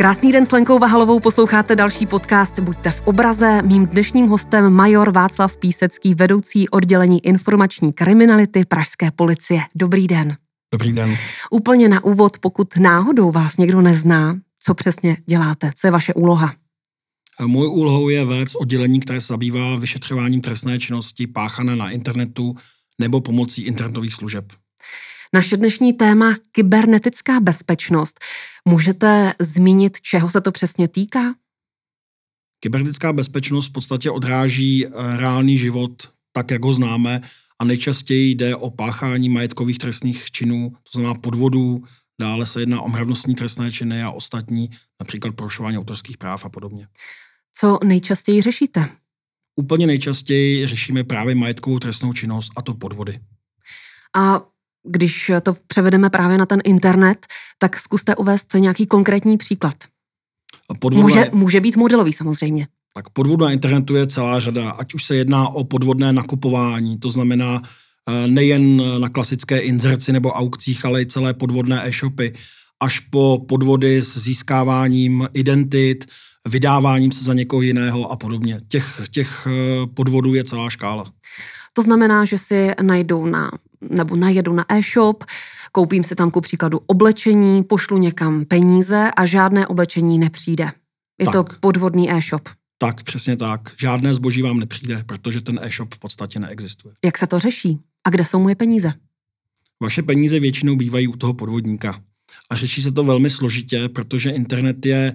Krásný den s Lenkou Vahalovou, posloucháte další podcast Buďte v obraze. Mým dnešním hostem major Václav Písecký, vedoucí oddělení informační kriminality Pražské policie. Dobrý den. Dobrý den. Úplně na úvod, pokud náhodou vás někdo nezná, co přesně děláte, co je vaše úloha? Moje úlohou je vést oddělení, které se zabývá vyšetřováním trestné činnosti páchané na internetu nebo pomocí internetových služeb. Naše dnešní téma kybernetická bezpečnost. Můžete zmínit, čeho se to přesně týká? Kybernetická bezpečnost v podstatě odráží eh, reálný život tak, jak ho známe a nejčastěji jde o páchání majetkových trestných činů, to znamená podvodů, dále se jedná o mravnostní trestné činy a ostatní, například porušování autorských práv a podobně. Co nejčastěji řešíte? Úplně nejčastěji řešíme právě majetkovou trestnou činnost a to podvody. A když to převedeme právě na ten internet, tak zkuste uvést nějaký konkrétní příklad. Podvodné, může, může být modelový samozřejmě. Tak podvodu na internetu je celá řada, ať už se jedná o podvodné nakupování, to znamená eh, nejen na klasické inzerci nebo aukcích, ale i celé podvodné e-shopy, až po podvody s získáváním identit, vydáváním se za někoho jiného a podobně. Těch, těch eh, podvodů je celá škála. To znamená, že si najdou na, nebo najedu na e-shop, koupím si tam ku příkladu oblečení, pošlu někam peníze a žádné oblečení nepřijde. Je tak. to podvodný e-shop. Tak, přesně tak. Žádné zboží vám nepřijde, protože ten e-shop v podstatě neexistuje. Jak se to řeší? A kde jsou moje peníze? Vaše peníze většinou bývají u toho podvodníka. A řeší se to velmi složitě, protože internet je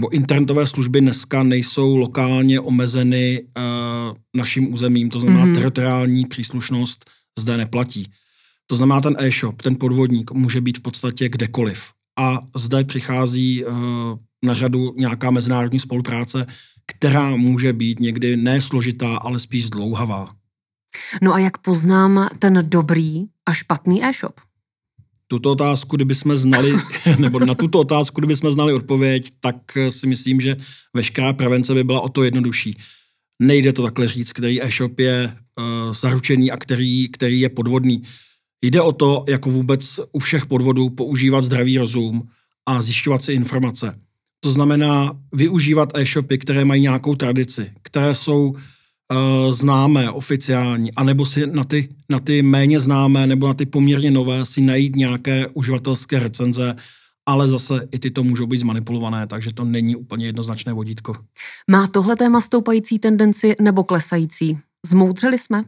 nebo internetové služby dneska nejsou lokálně omezeny uh, naším územím, to znamená mm-hmm. teritoriální příslušnost zde neplatí. To znamená, ten e-shop, ten podvodník může být v podstatě kdekoliv. A zde přichází uh, na řadu nějaká mezinárodní spolupráce, která může být někdy nesložitá, ale spíš zdlouhavá. No a jak poznám ten dobrý a špatný e-shop? tuto otázku, kdyby jsme znali, nebo na tuto otázku, kdyby jsme znali odpověď, tak si myslím, že veškerá prevence by byla o to jednodušší. Nejde to takhle říct, který e-shop je zaručený a který, který je podvodný. Jde o to, jako vůbec u všech podvodů, používat zdravý rozum a zjišťovat si informace. To znamená využívat e-shopy, které mají nějakou tradici, které jsou uh, známé, oficiální, anebo si na ty, na ty méně známé nebo na ty poměrně nové si najít nějaké uživatelské recenze, ale zase i tyto můžou být zmanipulované, takže to není úplně jednoznačné vodítko. Má tohle téma stoupající tendenci nebo klesající? Zmoudřeli jsme?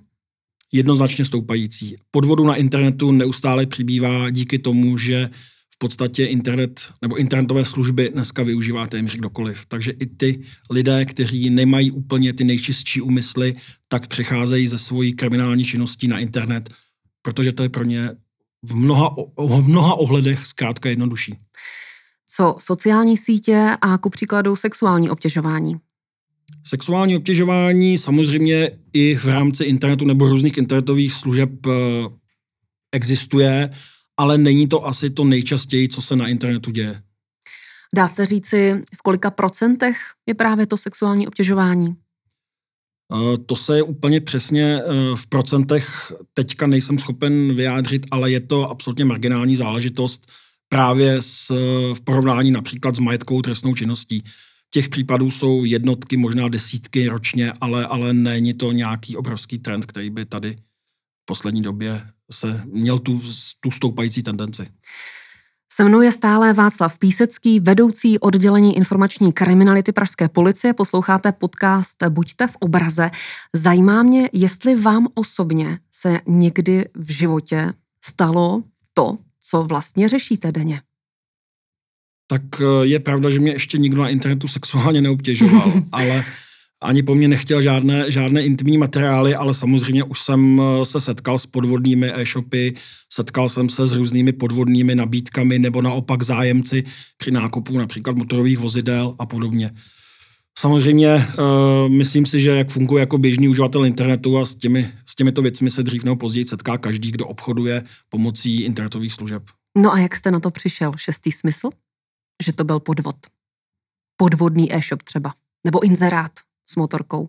Jednoznačně stoupající. Podvodu na internetu neustále přibývá díky tomu, že podstatě internet nebo internetové služby dneska využívá téměř kdokoliv. Takže i ty lidé, kteří nemají úplně ty nejčistší úmysly, tak přecházejí ze svojí kriminální činností na internet, protože to je pro ně v mnoha, v mnoha ohledech zkrátka jednodušší. Co sociální sítě a ku příkladu sexuální obtěžování? Sexuální obtěžování samozřejmě i v rámci internetu nebo různých internetových služeb eh, existuje ale není to asi to nejčastěji, co se na internetu děje. Dá se říci, v kolika procentech je právě to sexuální obtěžování? To se úplně přesně e, v procentech teďka nejsem schopen vyjádřit, ale je to absolutně marginální záležitost právě s, v porovnání například s majetkovou trestnou činností. Těch případů jsou jednotky, možná desítky ročně, ale, ale není to nějaký obrovský trend, který by tady v poslední době se měl tu, tu stoupající tendenci. Se mnou je stále Václav Písecký, vedoucí oddělení informační kriminality Pražské policie. Posloucháte podcast Buďte v obraze. Zajímá mě, jestli vám osobně se někdy v životě stalo to, co vlastně řešíte denně. Tak eh, je pravda, že mě ještě nikdo na internetu sexuálně neobtěžoval, ale ani po mně nechtěl žádné, žádné intimní materiály, ale samozřejmě už jsem eh, se setkal s podvodnými e-shopy, setkal jsem se s různými podvodnými nabídkami nebo naopak zájemci při nákupu například motorových vozidel a podobně. Samozřejmě uh, myslím si, že jak funguje jako běžný uživatel internetu a s, těmi, s těmito věcmi se dřív nebo později setká každý, kdo obchoduje pomocí internetových služeb. No a jak jste na to přišel? Šestý smysl? Že to byl podvod. Podvodný e-shop třeba. Nebo inzerát s motorkou?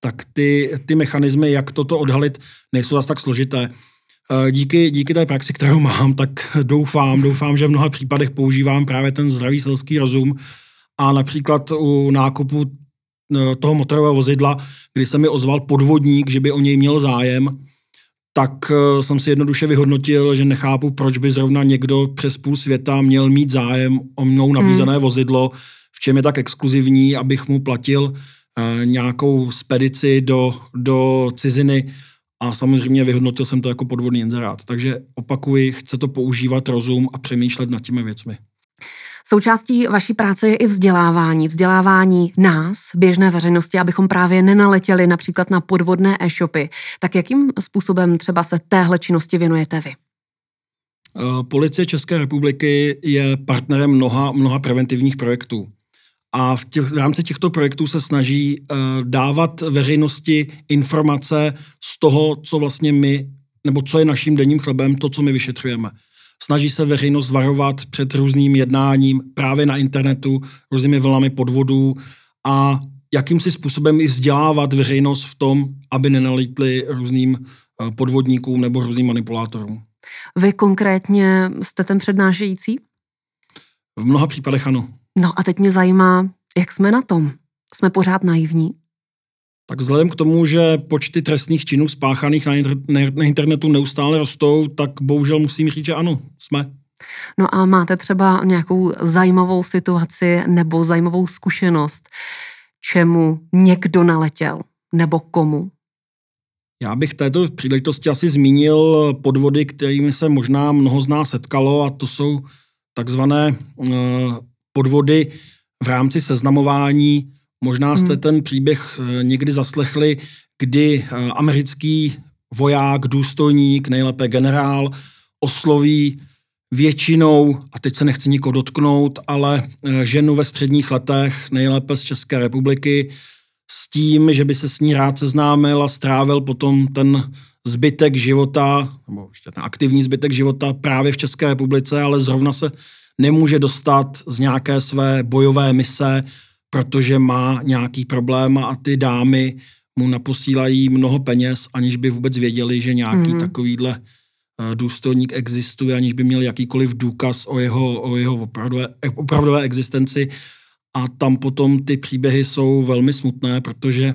Tak ty, ty mechanismy, jak toto odhalit, nejsou zase tak složité. Eh, díky, díky té praxi, kterou mám, tak doufám, doufám, že v mnoha případech používám právě ten zdravý selský rozum a například u nákupu eh, toho motorového vozidla, kdy se mi ozval podvodník, že by o něj měl zájem, tak eh, jsem si jednoduše vyhodnotil, že nechápu, proč by zrovna někdo přes půl světa měl mít zájem o mnou nabízené hmm. vozidlo, v čem je tak exkluzivní, abych mu platil uh, nějakou spedici do, do ciziny a samozřejmě vyhodnotil jsem to jako podvodný inzerát. Takže opakuji, chce to používat rozum a přemýšlet nad těmi věcmi. Součástí vaší práce je i vzdělávání. Vzdělávání nás, běžné veřejnosti, abychom právě nenaletěli například na podvodné e-shopy. Tak jakým způsobem třeba se téhle činnosti věnujete vy? Eh, Policie České republiky je partnerem mnoha, mnoha preventivních projektů. A v, těch, v rámci těchto projektů se snaží uh, dávat veřejnosti informace z toho, co vlastně my, nebo co je naším denním chlebem, to, co my vyšetřujeme. Snaží se veřejnost varovat před různým jednáním právě na internetu, různými vlnami podvodů a jakýmsi způsobem i vzdělávat veřejnost v tom, aby nenalítli různým uh, podvodníkům nebo různým manipulátorům. Vy konkrétně jste ten přednášející? V mnoha případech ano. No a teď mě zajímá, jak jsme na tom? Jsme pořád naivní? Tak vzhledem k tomu, že počty trestných činů spáchaných na, inter- na internetu neustále rostou, tak bohužel musím říct, že ano, jsme. No a máte třeba nějakou zajímavou situaci nebo zajímavou zkušenost, čemu někdo naletěl nebo komu? Já bych této příležitosti asi zmínil podvody, kterými se možná mnoho z nás setkalo a to jsou takzvané uh, podvody v rámci seznamování. Možná jste hmm. ten příběh eh, někdy zaslechli, kdy eh, americký voják, důstojník, nejlépe generál, osloví většinou, a teď se nechci nikoho dotknout, ale eh, ženu ve středních letech, nejlépe z České republiky, s tím, že by se s ní rád seznámil a strávil potom ten zbytek života, nebo ještě ten aktivní zbytek života právě v České republice, ale zrovna se nemůže dostat z nějaké své bojové mise, protože má nějaký problém a ty dámy mu naposílají mnoho peněz, aniž by vůbec věděli, že nějaký mm. takovýhle eh, důstojník existuje, aniž by měl jakýkoliv důkaz o jeho, o jeho opravdové, opravdové existenci. A tam potom ty příběhy jsou velmi smutné, protože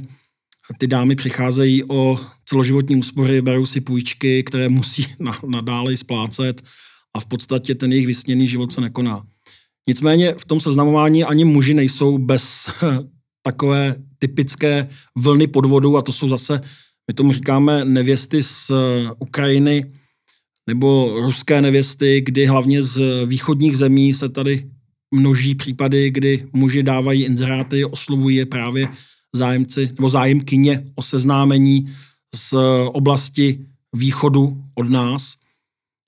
ty dámy přicházejí o celoživotní úspory, berou si půjčky, které musí nadále splácet a v podstatě ten jejich vysněný život se nekoná. Nicméně v tom seznamování ani muži nejsou bez takové typické vlny podvodu a to jsou zase, my tomu říkáme nevěsty z Ukrajiny nebo ruské nevěsty, kdy hlavně z východních zemí se tady množí případy, kdy muži dávají inzeráty, oslovují je právě zájemci nebo zájemkyně o seznámení z oblasti východu od nás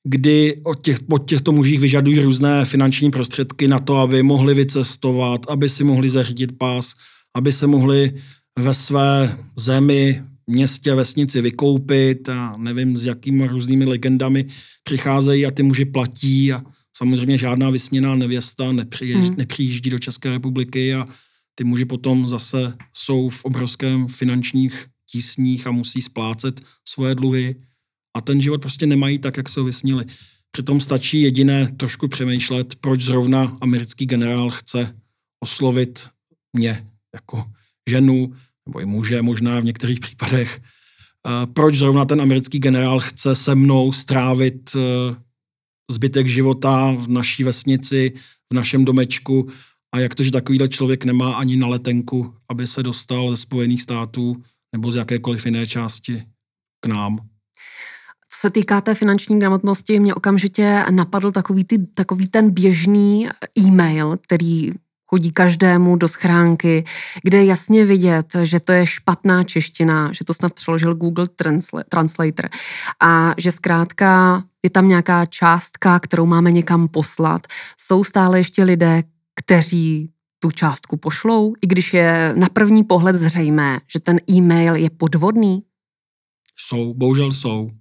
kdy od, těch, od těchto mužích vyžadují různé finanční prostředky na to, aby mohli vycestovat, aby si mohli zařídit pás, aby se mohli ve své zemi, městě, vesnici vykoupit a nevím, s jakými různými legendami přicházejí a ty muži platí a samozřejmě žádná vysněná nevěsta nepřijíždí, hmm. nepřijíždí do České republiky a ty muži potom zase jsou v obrovském finančních tísních a musí splácet svoje dluhy a ten život prostě nemají tak, jak se ho vysnili. Přitom stačí jediné trošku přemýšlet, proč zrovna americký generál chce oslovit mě jako ženu, nebo i muže možná v některých případech. Proč zrovna ten americký generál chce se mnou strávit e, zbytek života v naší vesnici, v našem domečku a jak to, že takovýhle člověk nemá ani na letenku, aby se dostal ze Spojených států nebo z jakékoliv jiné části k nám. Co se týká té finanční gramotnosti, mě okamžitě napadl takový, ty, takový ten běžný e-mail, který chodí každému do schránky, kde je jasně vidět, že to je špatná čeština, že to snad přeložil Google Translator a že zkrátka je tam nějaká částka, kterou máme někam poslat. Jsou stále ještě lidé, kteří tu částku pošlou, i když je na první pohled zřejmé, že ten e-mail je podvodný? Jsou, bohužel jsou.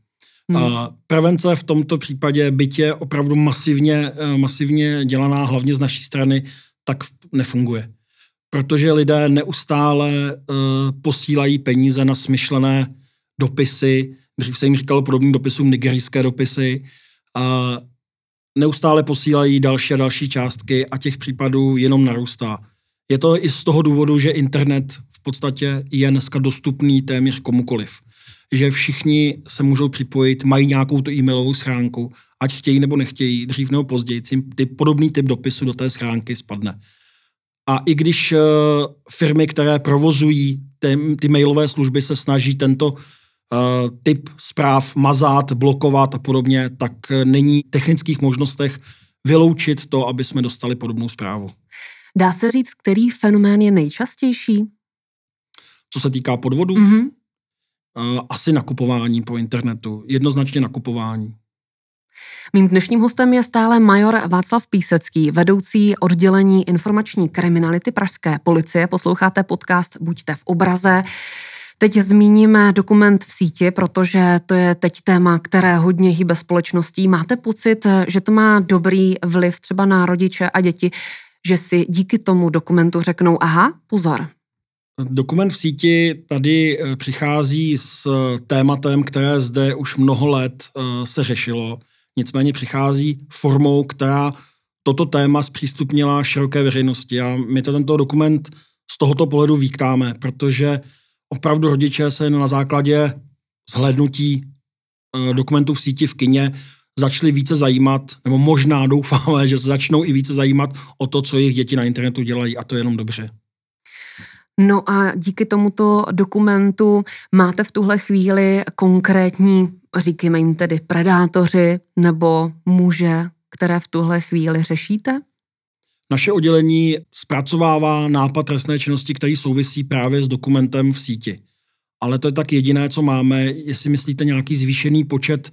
Hmm. A prevence v tomto případě, byť je opravdu masivně, eh, masivně dělaná hlavně z naší strany, tak nefunguje. Protože lidé neustále uh, posílají peníze na smyšlené dopisy, dřív se jim říkalo podobným dopisům nigerijské dopisy, a neustále posílají další a další částky a těch případů jenom narůstá. Je to i z toho důvodu, že internet v podstatě je dneska dostupný téměř komukoliv. Že všichni se můžou připojit, mají nějakou tu e-mailovou schránku, ať chtějí nebo nechtějí, dřív nebo později, ty podobný typ dopisu do té schránky spadne. A i když uh, firmy, které provozují ty, ty mailové služby, se snaží tento uh, typ zpráv mazat, blokovat a podobně, tak není technických možnostech vyloučit to, aby jsme dostali podobnou zprávu. Dá se říct, který fenomén je nejčastější? Co se týká podvodu? Mm-hmm. Asi nakupování po internetu. Jednoznačně nakupování. Mým dnešním hostem je stále major Václav Písecký, vedoucí oddělení informační kriminality Pražské policie. Posloucháte podcast Buďte v obraze. Teď zmíníme dokument v síti, protože to je teď téma, které hodně hýbe společností. Máte pocit, že to má dobrý vliv třeba na rodiče a děti, že si díky tomu dokumentu řeknou, aha, pozor. Dokument v síti tady eh, přichází s tématem, které zde už mnoho let eh, se řešilo. Nicméně přichází formou, která toto téma zpřístupnila široké veřejnosti. A my to tento dokument z tohoto pohledu vítáme, protože opravdu rodiče se na základě zhlédnutí eh, dokumentů v síti v kině začali více zajímat, nebo možná doufáme, že se začnou i více zajímat o to, co jejich děti na internetu dělají a to je jenom dobře. No a díky tomuto dokumentu máte v tuhle chvíli konkrétní, říkejme jim tedy predátoři nebo muže, které v tuhle chvíli řešíte? Naše oddělení zpracovává nápad trestné činnosti, který souvisí právě s dokumentem v síti. Ale to je tak jediné, co máme. Jestli myslíte nějaký zvýšený počet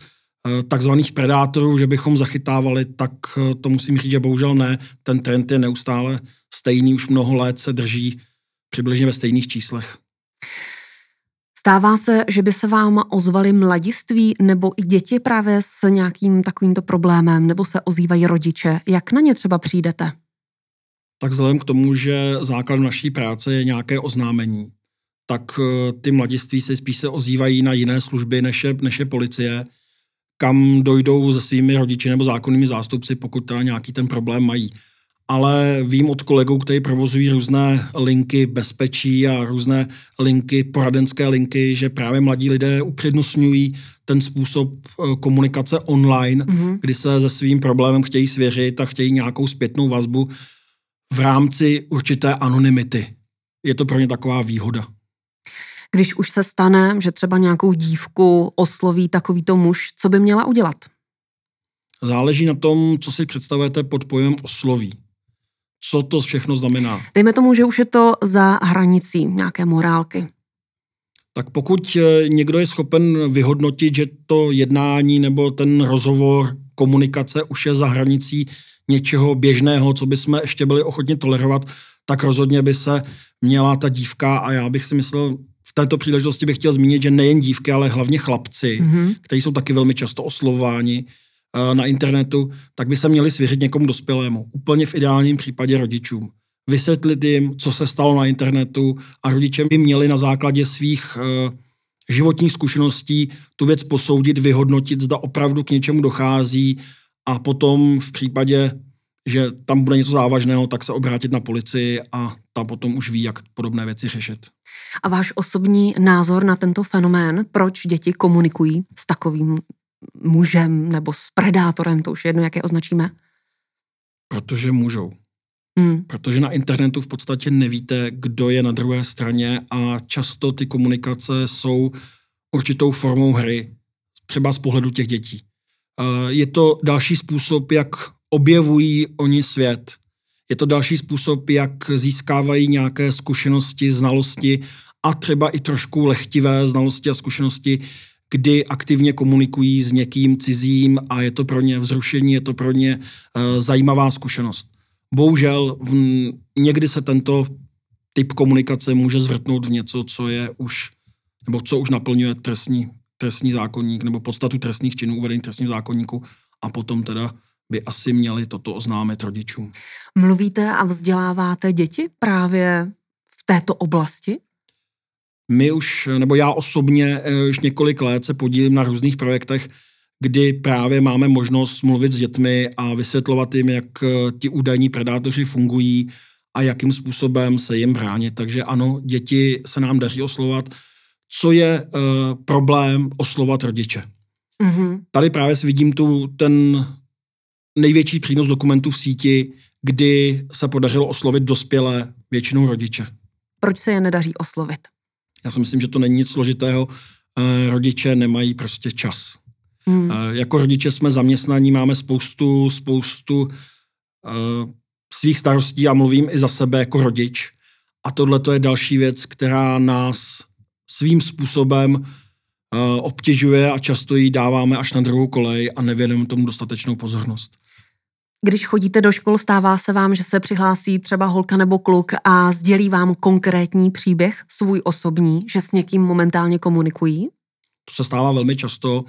Eh, takzvaných predátorů, že bychom zachytávali, tak eh, to musím říct, že bohužel ne. Ten trend je neustále stejný, už mnoho let se drží přibližně ve stejných číslech. Stává se, že by se vám ozvali mladiství nebo i děti právě s nějakým takovýmto problémem, nebo se ozývají rodiče. Jak na ně třeba přijdete? Tak vzhledem k tomu, že základ naší práce je nějaké oznámení, tak eh, ty mladiství se spíš se ozývají na jiné služby než je, než je policie kam dojdou se svými rodiči nebo zákonnými zástupci, pokud teda nějaký ten problém mají. Ale vím od kolegů, kteří provozují různé linky bezpečí a různé linky, poradenské linky, že právě mladí lidé upřednostňují ten způsob eh, komunikace online, mm-hmm. kdy se se svým problémem chtějí svěřit a chtějí nějakou zpětnou vazbu v rámci určité anonymity. Je to pro ně taková výhoda když už se stane, že třeba nějakou dívku osloví takovýto muž, co by měla udělat? Záleží na tom, co si představujete pod pojmem osloví. Co to všechno znamená? Dejme tomu, že už je to za hranicí nějaké morálky. Tak pokud eh, někdo je schopen vyhodnotit, že to jednání nebo ten rozhovor, komunikace už je za hranicí něčeho běžného, co bychom ještě byli ochotni tolerovat, tak rozhodně by se měla ta dívka, a já bych si myslel, v této příležitosti bych chtěl zmínit, že nejen dívky, ale hlavně chlapci, mm-hmm. kteří jsou taky velmi často oslovováni na internetu, tak by se měli svěřit někomu dospělému. Úplně v ideálním případě rodičům. Vysvětlit jim, co se stalo na internetu a rodiče by měli na základě svých uh, životních zkušeností tu věc posoudit, vyhodnotit, zda opravdu k něčemu dochází a potom v případě že tam bude něco závažného, tak se obrátit na policii a ta potom už ví, jak podobné věci řešit. A váš osobní názor na tento fenomén, proč děti komunikují s takovým mužem nebo s predátorem, to už jedno, jak je označíme? Protože můžou. Hmm. Protože na internetu v podstatě nevíte, kdo je na druhé straně a často ty komunikace jsou určitou formou hry, třeba z pohledu těch dětí. Eh, je to další způsob, jak objevují oni svět. Je to další způsob, jak získávají nějaké zkušenosti, znalosti a třeba i trošku lehtivé znalosti a zkušenosti, kdy aktivně komunikují s někým cizím a je to pro ně vzrušení, je to pro ně uh, zajímavá zkušenost. Bohužel v, někdy se tento typ komunikace může zvrtnout v něco, co je už, nebo co už naplňuje trestní, trestní zákonník, nebo podstatu trestných činů uvedených trestním zákonníku a potom teda by asi měli toto oznámit rodičům. Mluvíte a vzděláváte děti právě v této oblasti? My už, nebo já osobně eh, už několik let se podílím na různých projektech, kdy právě máme možnost mluvit s dětmi a vysvětlovat jim, jak eh, ti údajní predátoři fungují a jakým způsobem se jim bránit. Takže ano, děti se nám daří oslovat. Co je uh, problém oslovat rodiče? Mm-hmm. Tady právě si vidím tu, ten největší přínos dokumentů v síti, kdy se podařilo oslovit dospělé, většinou rodiče. Proč se je nedaří oslovit? Já si myslím, že to není nic složitého. Eh, rodiče nemají prostě čas. Hmm. Jako rodiče jsme zaměstnaní, máme spoustu, spoustu eh, svých starostí a mluvím i za sebe jako rodič. A tohle to je další věc, která nás svým způsobem obtěžuje a často ji dáváme až na druhou kolej a nevěnujeme tomu dostatečnou pozornost. Když chodíte do škol, stává se vám, že se přihlásí třeba holka nebo kluk a sdělí vám konkrétní příběh, svůj osobní, že s někým momentálně komunikují? To se stává velmi často,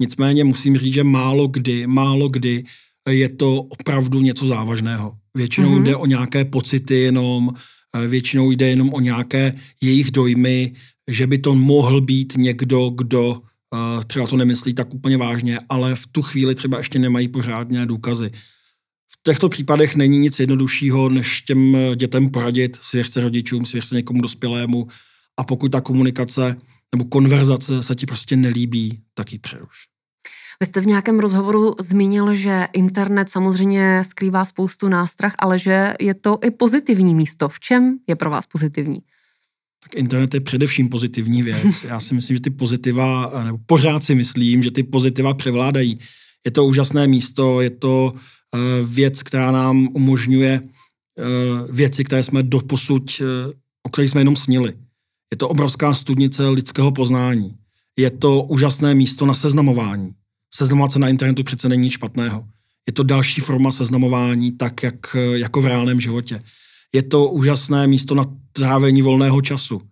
nicméně musím říct, že málo kdy, málo kdy je to opravdu něco závažného. Většinou mm-hmm. jde o nějaké pocity jenom, eh, většinou jde jenom o nějaké jejich dojmy, že by to mohl být někdo, kdo uh, třeba to nemyslí tak úplně vážně, ale v tu chvíli třeba ještě nemají pořádné důkazy těchto případech není nic jednoduššího, než těm dětem poradit, svěřce rodičům, svěřce někomu dospělému a pokud ta komunikace nebo konverzace se ti prostě nelíbí, tak ji přeruš. Vy jste v nějakém rozhovoru zmínil, že internet samozřejmě skrývá spoustu nástrah, ale že je to i pozitivní místo. V čem je pro vás pozitivní? Tak internet je především pozitivní věc. Já si myslím, že ty pozitiva, nebo pořád si myslím, že ty pozitiva převládají. Je to úžasné místo, je to věc, která nám umožňuje eh, věci, které jsme doposud, eh, o kterých jsme jenom snili. Je to obrovská studnice lidského poznání. Je to úžasné místo na seznamování. Seznamovat se na internetu přece není nic špatného. Je to další forma seznamování, tak jak, jako v reálném životě. Je to úžasné místo na trávení volného času.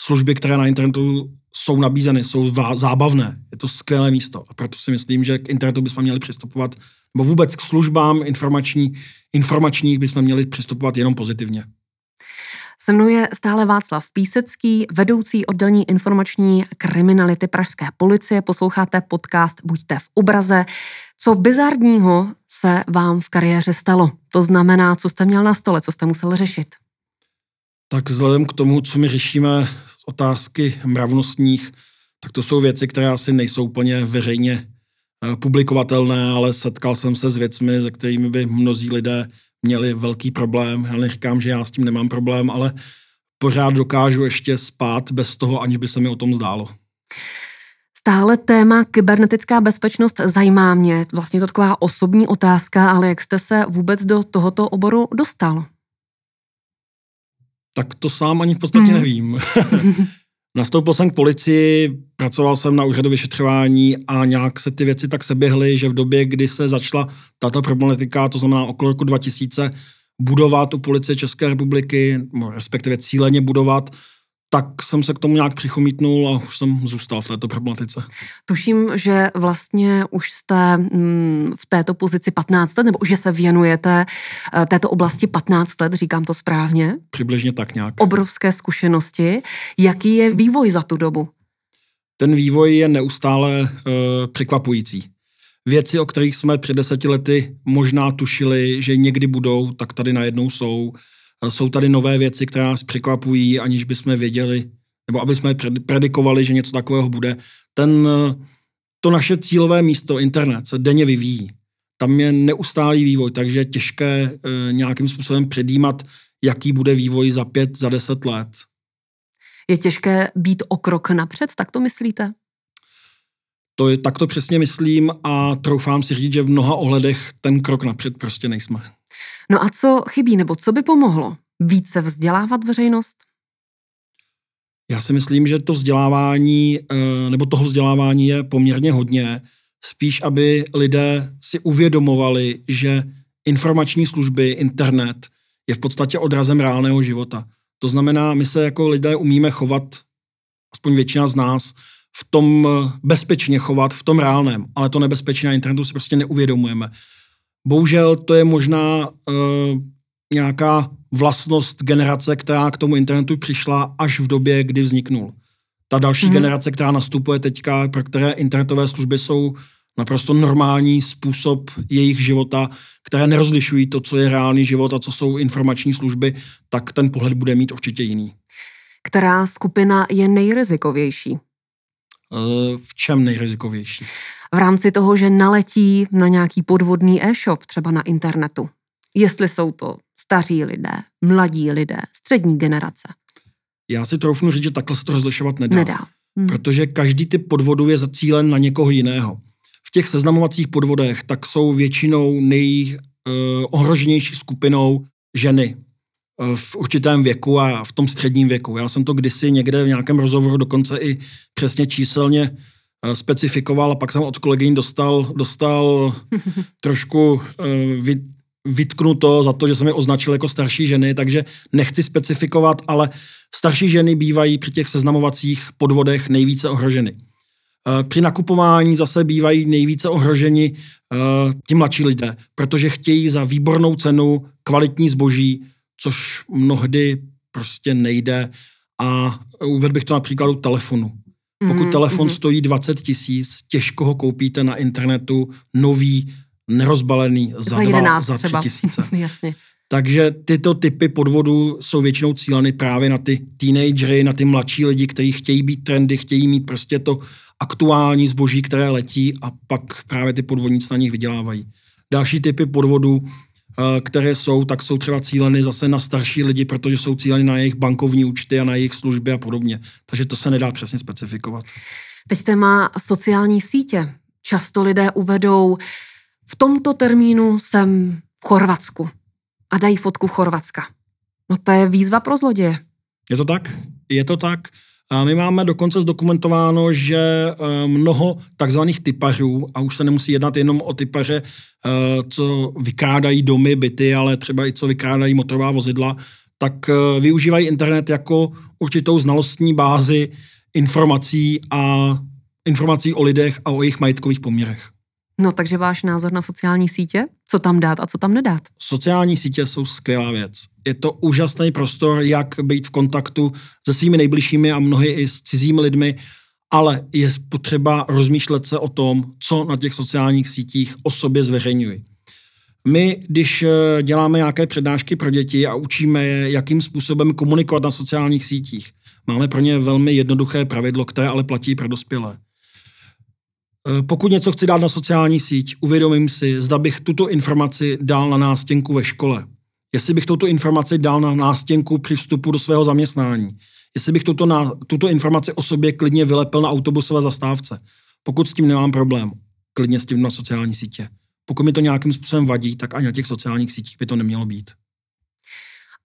Služby, které na internetu jsou nabízeny, jsou zábavné. Je to skvělé místo. A proto si myslím, že k internetu bychom měli přistupovat nebo vůbec k službám informační, informačních bychom měli přistupovat jenom pozitivně. Se mnou je stále Václav Písecký, vedoucí oddělení informační kriminality Pražské policie. Posloucháte podcast Buďte v obraze. Co bizarního se vám v kariéře stalo? To znamená, co jste měl na stole, co jste musel řešit? Tak vzhledem k tomu, co my řešíme otázky mravnostních, tak to jsou věci, které asi nejsou úplně veřejně publikovatelné, ale setkal jsem se s věcmi, se kterými by mnozí lidé měli velký problém. Já neříkám, že já s tím nemám problém, ale pořád dokážu ještě spát bez toho, aniž by se mi o tom zdálo. Stále téma kybernetická bezpečnost zajímá mě. Vlastně to taková osobní otázka, ale jak jste se vůbec do tohoto oboru dostal? Tak to sám ani v podstatě mm. nevím. Nastoupil jsem k policii, pracoval jsem na úřadu vyšetřování a nějak se ty věci tak seběhly, že v době, kdy se začala tato problematika, to znamená okolo roku 2000, budovat u policie České republiky, respektive cíleně budovat, tak jsem se k tomu nějak přichomítnul a už jsem zůstal v této problematice. Tuším, že vlastně už jste mm, v této pozici 15 let, nebo že se věnujete eh, této oblasti 15 let, říkám to správně? Přibližně tak nějak. Obrovské zkušenosti. Jaký je vývoj za tu dobu? Ten vývoj je neustále uh, překvapující. Věci, o kterých jsme před deseti lety možná tušili, že někdy budou, tak tady najednou jsou jsou tady nové věci, které nás překvapují, aniž bychom věděli, nebo aby jsme predikovali, že něco takového bude. Ten, to naše cílové místo, internet, se denně vyvíjí. Tam je neustálý vývoj, takže je těžké e, nějakým způsobem předjímat, jaký bude vývoj za pět, za deset let. Je těžké být o krok napřed, tak to myslíte? To je, tak to přesně myslím a troufám si říct, že v mnoha ohledech ten krok napřed prostě nejsme. No a co chybí, nebo co by pomohlo? Více vzdělávat veřejnost? Já si myslím, že to vzdělávání, eh, nebo toho vzdělávání je poměrně hodně. Spíš, aby lidé si uvědomovali, že informační služby, internet je v podstatě odrazem reálného života. To znamená, my se jako lidé umíme chovat, aspoň většina z nás, v tom eh, bezpečně chovat, v tom reálném, ale to nebezpečí na internetu si prostě neuvědomujeme. Bohužel to je možná uh, nějaká vlastnost generace, která k tomu internetu přišla až v době, kdy vzniknul. Ta další hmm. generace, která nastupuje teďka, pro které internetové služby jsou naprosto normální způsob jejich života, které nerozlišují to, co je reálný život a co jsou informační služby, tak ten pohled bude mít určitě jiný. Která skupina je nejrizikovější? Eh, v čem nejrizikovější? V rámci toho, že naletí na nějaký podvodný e-shop, třeba na internetu. Jestli jsou to staří lidé, mladí lidé, střední generace. Já si troufnu říct, že takhle se to rozlišovat nedá. Nedá. Hmm. Protože každý typ podvodu je zacílen na někoho jiného. V těch seznamovacích podvodech tak jsou většinou nejohroženější uh, skupinou ženy v určitém věku a v tom středním věku. Já jsem to kdysi někde v nějakém rozhovoru dokonce i přesně číselně uh, specifikoval a pak jsem od kolegyň dostal, dostal trošku vy, vytknuto za to, že jsem je označil jako starší ženy, takže nechci specifikovat, ale starší ženy bývají při těch seznamovacích podvodech nejvíce ohroženy. Eh, při nakupování zase bývají nejvíce ohroženi ti mladší lidé, protože chtějí za výbornou cenu kvalitní zboží, což mnohdy prostě nejde. A uvedl bych to na příkladu telefonu. Pokud mm-hmm. telefon mm-hmm. stojí 20 tisíc, těžko ho koupíte na internetu, nový, nerozbalený za, za 11 dva, za tři tisíce. Jasně. Takže tyto typy podvodů jsou většinou cíleny právě na ty teenagery, na ty mladší lidi, kteří chtějí být trendy, chtějí mít prostě to aktuální zboží, které letí a pak právě ty podvodníci na nich vydělávají. Další typy podvodů, které jsou, tak jsou třeba cíleny zase na starší lidi, protože jsou cíleny na jejich bankovní účty a na jejich služby a podobně. Takže to se nedá přesně specifikovat. Teď téma sociální sítě. Často lidé uvedou, v tomto termínu jsem v Chorvatsku a dají fotku Chorvatska. No to je výzva pro zloděje. Je to tak? Je to tak. A my máme dokonce zdokumentováno, že eh, mnoho takzvaných typařů, a už se nemusí jednat jenom o typaře, eh, co vykrádají domy, byty, ale třeba i co vykrádají motorová vozidla, tak eh, využívají internet jako určitou znalostní bázi informací a informací o lidech a o jejich majetkových poměrech. No takže váš názor na sociální sítě? Co tam dát a co tam nedat? Sociální sítě jsou skvělá věc. Je to úžasný prostor, jak být v kontaktu se svými nejbližšími a mnohy i s cizími lidmi, ale je potřeba rozmýšlet se o tom, co na těch sociálních sítích o sobě zveřejňuji. My, když eh, děláme nějaké přednášky pro děti a učíme je, jakým způsobem komunikovat na sociálních sítích, máme pro ně velmi jednoduché pravidlo, které ale platí pro dospělé. Eh, pokud něco chci dát na sociální síť, uvědomím si, zda bych tuto informaci dal na nástěnku ve škole. Jestli bych tuto informaci dal na nástěnku při vstupu do svého zaměstnání. Jestli bych tuto, na, tuto informaci o sobě klidně vylepil na autobusové zastávce. Pokud s tím nemám problém, klidně s tím na sociální sítě. Pokud mi to nějakým způsobem vadí, tak ani na těch sociálních sítích by to nemělo být.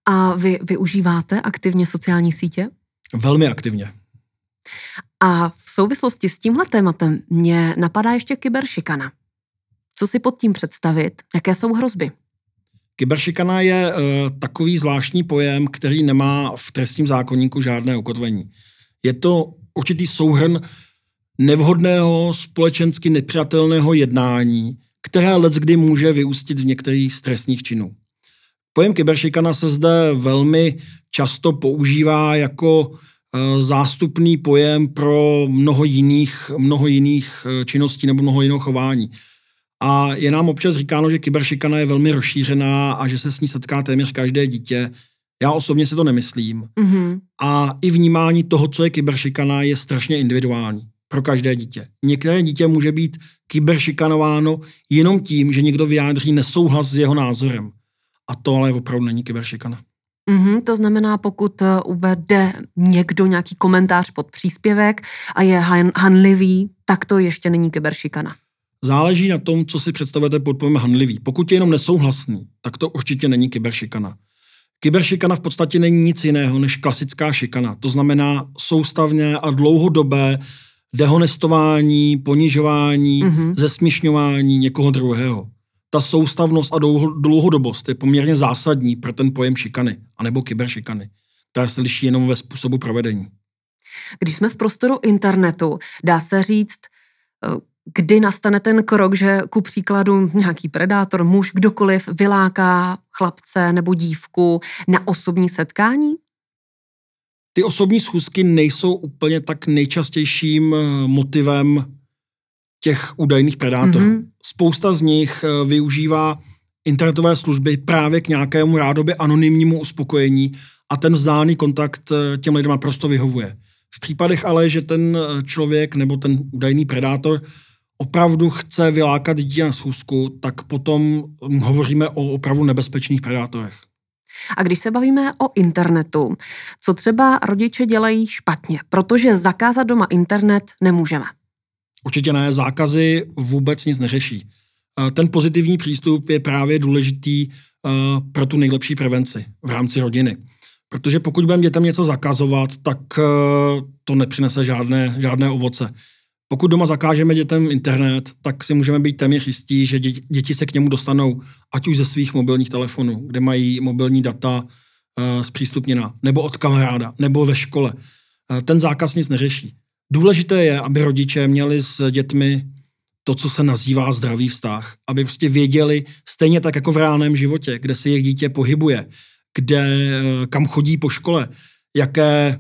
A vy využíváte aktivně sociální sítě? Velmi aktivně. A v souvislosti s tímhle tématem mě napadá ještě kyberšikana. Co si pod tím představit? Jaké jsou hrozby? Kyberšikana je uh, takový zvláštní pojem, který nemá v trestním zákonníku žádné ukotvení. Je to určitý souhrn nevhodného, společensky nepřijatelného jednání, které let kdy může vyústit v některých stresních činů. Pojem kyberšikana se zde velmi často používá jako zástupný pojem pro mnoho jiných, mnoho jiných eh, činností nebo mnoho jiného chování. A je nám občas říkáno, že kyberšikana je velmi rozšířená a že se s ní setká téměř každé dítě. Já osobně si to nemyslím. Mm-hmm. A i vnímání toho, co je kyberšikana, je strašně individuální pro každé dítě. Některé dítě může být kyberšikanováno jenom tím, že někdo vyjádří nesouhlas s jeho názorem. A to ale opravdu není kyberšikana. Mm-hmm, to znamená, pokud eh, uvede někdo nějaký komentář pod příspěvek a je han, hanlivý, tak to ještě není kyberšikana. Záleží na tom, co si představujete pod pojmem hanlivý. Pokud je jenom nesouhlasný, tak to určitě není kyberšikana. Kyberšikana v podstatě není nic jiného než klasická šikana. To znamená soustavně a dlouhodobé dehonestování, ponižování, mm-hmm. zesměšňování někoho druhého ta soustavnost a dlouhodobost je poměrně zásadní pro ten pojem šikany, anebo kyberšikany, která se liší jenom ve způsobu provedení. Když jsme v prostoru internetu, dá se říct, eh, kdy nastane ten krok, že ku příkladu nějaký predátor, muž, kdokoliv vyláká chlapce nebo dívku na osobní setkání? ty osobní schůzky nejsou úplně tak nejčastějším eh, motivem těch údajných predátorů. Mm-hmm. Spousta z nich eh, využívá internetové služby právě k nějakému rádoby anonymnímu uspokojení a ten vzdálený kontakt eh, těm lidem naprosto vyhovuje. V případech ale, že ten člověk nebo ten údajný predátor opravdu chce vylákat dítě na schůzku, tak potom hovoříme o opravdu nebezpečných predátorech. A když se bavíme o internetu, co třeba rodiče dělají špatně, protože zakázat doma internet nemůžeme? Určitě ne, zákazy vůbec nic neřeší. Eh, ten pozitivní přístup je právě důležitý eh, pro tu nejlepší prevenci v rámci rodiny. Protože pokud budeme dětem něco zakazovat, tak eh, to nepřinese žádné, žádné ovoce. Pokud doma zakážeme dětem internet, tak si můžeme být téměř jistí, že děti se k němu dostanou ať už ze svých mobilních telefonů, kde mají mobilní data zpřístupněná, nebo od kamaráda, nebo ve škole. Ten zákaz nic neřeší. Důležité je, aby rodiče měli s dětmi to, co se nazývá zdravý vztah, aby prostě věděli, stejně tak jako v reálném životě, kde se jejich dítě pohybuje, kde, uh, kam chodí po škole, jaké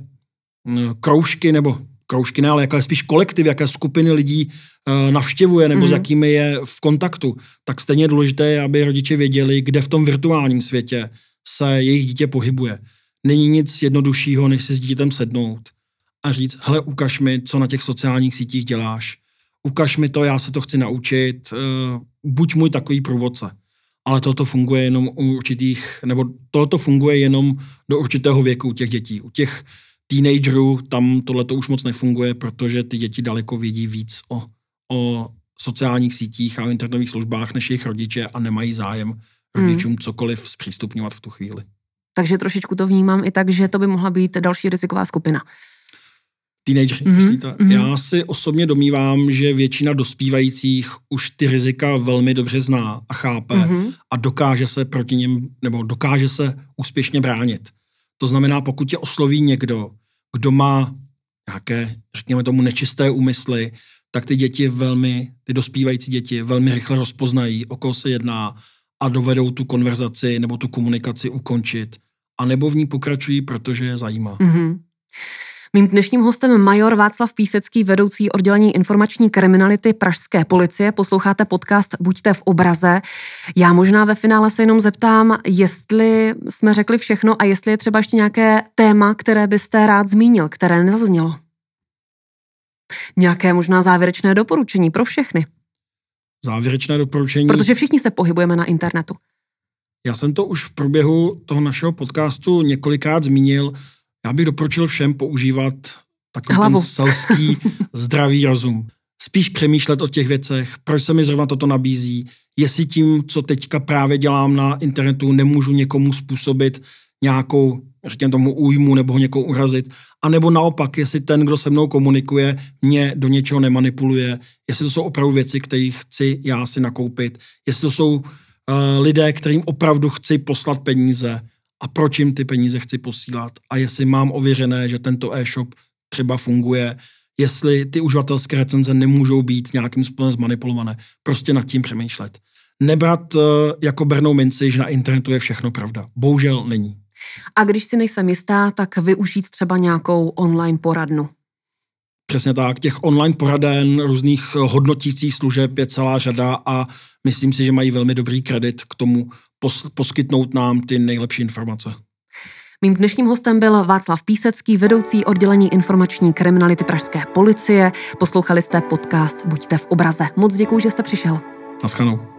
kroužky nebo kroužky ne, ale jaké spíš kolektiv, jaké skupiny lidí uh, navštěvuje nebo mm. s mhm. jakými je v kontaktu, tak stejně důležité je, aby rodiče věděli, kde v tom virtuálním světě se jejich dítě pohybuje. Není nic jednoduššího, než si s dítětem sednout a říct, hele, ukaž mi, co na těch sociálních sítích děláš. Ukaž mi to, já se to chci naučit, uh, buď můj takový průvodce. Ale toto funguje jenom u určitých, nebo toto funguje jenom do určitého věku těch dětí. U těch teenagerů tam tohle to už moc nefunguje, protože ty děti daleko vědí víc o, o sociálních sítích a o internetových službách než jejich rodiče a nemají zájem rodičům hmm. cokoliv zpřístupňovat v tu chvíli. Takže trošičku to vnímám i tak, že to by mohla být další riziková skupina. Teenagery, mm-hmm. myslíte? Mm-hmm. Já si osobně domývám, že většina dospívajících už ty rizika velmi dobře zná a chápe mm-hmm. a dokáže se proti něm, nebo dokáže se úspěšně bránit. To znamená, pokud tě osloví někdo, kdo má nějaké, řekněme tomu, nečisté úmysly, tak ty děti velmi, ty dospívající děti velmi rychle rozpoznají, o koho se jedná a dovedou tu konverzaci nebo tu komunikaci ukončit. A nebo v ní pokračují, protože je zajímá. Mm-hmm. Mým dnešním hostem major Václav Písecký, vedoucí oddělení informační kriminality Pražské policie. Posloucháte podcast Buďte v obraze. Já možná ve finále se jenom zeptám, jestli jsme řekli všechno a jestli je třeba ještě nějaké téma, které byste rád zmínil, které nezaznělo. Nějaké možná závěrečné doporučení pro všechny. Závěrečné doporučení. Protože všichni se pohybujeme na internetu. Já jsem to už v průběhu toho našeho podcastu několikrát zmínil. Já bych doporučil všem používat takový Hlavu. ten selský zdravý rozum. Spíš přemýšlet o těch věcech, proč se mi zrovna toto nabízí, jestli tím, co teďka právě dělám na internetu, nemůžu někomu způsobit nějakou, řekněme tomu, újmu nebo ho někoho urazit, a nebo naopak, jestli ten, kdo se mnou komunikuje, mě do něčeho nemanipuluje, jestli to jsou opravdu věci, které chci já si nakoupit, jestli to jsou uh, lidé, kterým opravdu chci poslat peníze, a proč jim ty peníze chci posílat a jestli mám ověřené, že tento e-shop třeba funguje, jestli ty uživatelské recenze nemůžou být nějakým způsobem zmanipulované. Prostě nad tím přemýšlet. Nebrat uh, jako bernou minci, že na internetu je všechno pravda. Bohužel není. A když si nejsem jistá, tak využít třeba nějakou online poradnu. Přesně tak, těch online poraden, různých hodnotících služeb je celá řada a myslím si, že mají velmi dobrý kredit k tomu pos- poskytnout nám ty nejlepší informace. Mým dnešním hostem byl Václav Písecký, vedoucí oddělení informační kriminality Pražské policie. Poslouchali jste podcast Buďte v obraze. Moc děkuji, že jste přišel. Naschledanou.